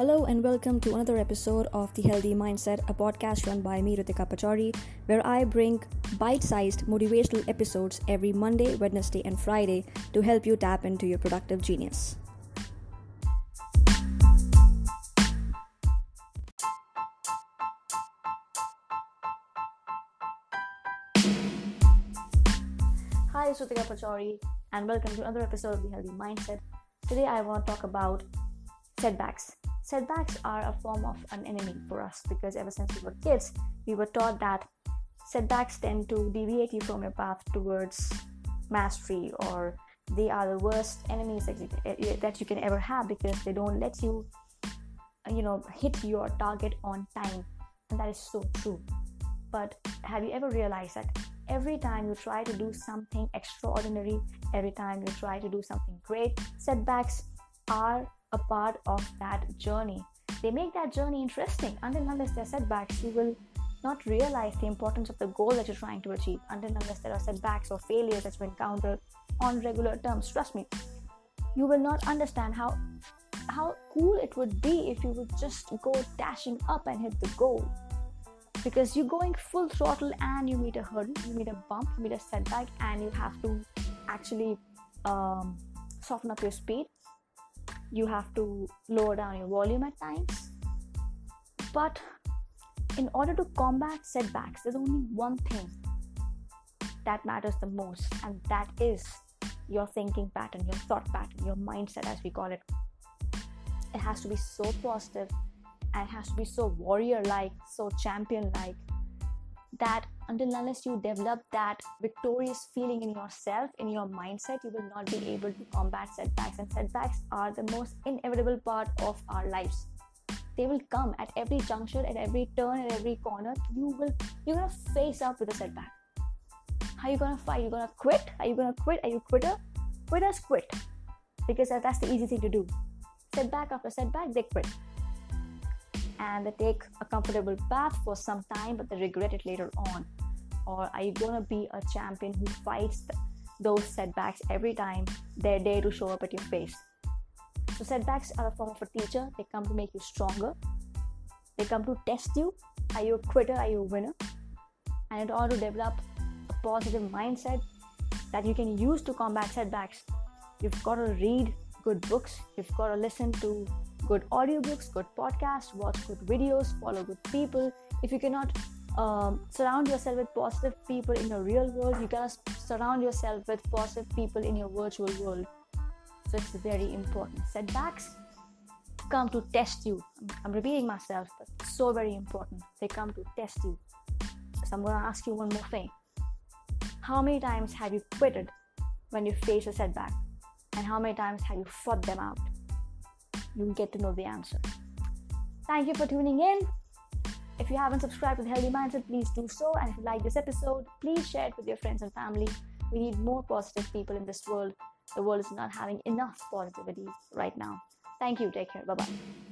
Hello and welcome to another episode of The Healthy Mindset, a podcast run by me, Ritika where I bring bite sized motivational episodes every Monday, Wednesday, and Friday to help you tap into your productive genius. Hi, it's Ritika Pachori, and welcome to another episode of The Healthy Mindset. Today, I want to talk about setbacks setbacks are a form of an enemy for us because ever since we were kids, we were taught that setbacks tend to deviate you from your path towards mastery or they are the worst enemies that you, eh, eh, that you can ever have because they don't let you you know hit your target on time. And that is so true. But have you ever realized that every time you try to do something extraordinary every time you try to do something great setbacks are a part of that journey. They make that journey interesting. Until unless there are setbacks, you will not realize the importance of the goal that you're trying to achieve. Until unless there are setbacks or failures that you encounter on regular terms. Trust me, you will not understand how how cool it would be if you would just go dashing up and hit the goal. Because you're going full throttle and you meet a hurdle, you meet a bump, you meet a setback, and you have to actually um, soften up your speed you have to lower down your volume at times. But in order to combat setbacks, there's only one thing that matters the most, and that is your thinking pattern, your thought pattern, your mindset, as we call it. It has to be so positive and it has to be so warrior like, so champion like that until unless you develop that victorious feeling in yourself, in your mindset, you will not be able to combat setbacks. And setbacks are the most inevitable part of our lives. They will come at every juncture, at every turn, at every corner. You will you're gonna face up with a setback. How are you gonna fight? You're gonna quit? Are you gonna quit? Are you a quitter? Quitters quit. Because that's the easy thing to do. Setback after setback, they quit and they take a comfortable path for some time but they regret it later on. Or are you going to be a champion who fights those setbacks every time they're there to show up at your face? So setbacks are a form of a teacher. They come to make you stronger. They come to test you. Are you a quitter? Are you a winner? And in order to develop a positive mindset that you can use to combat setbacks you've got to read good books. You've got to listen to good audiobooks, good podcasts, watch good videos, follow good people. If you cannot um, surround yourself with positive people in your real world, you gotta surround yourself with positive people in your virtual world. So it's very important. Setbacks come to test you. I'm repeating myself, but so very important. They come to test you. So I'm gonna ask you one more thing. How many times have you quitted when you face a setback? And how many times have you fought them out? You'll get to know the answer. Thank you for tuning in. If you haven't subscribed to the Healthy Mindset, please do so. And if you like this episode, please share it with your friends and family. We need more positive people in this world. The world is not having enough positivity right now. Thank you. Take care. Bye bye.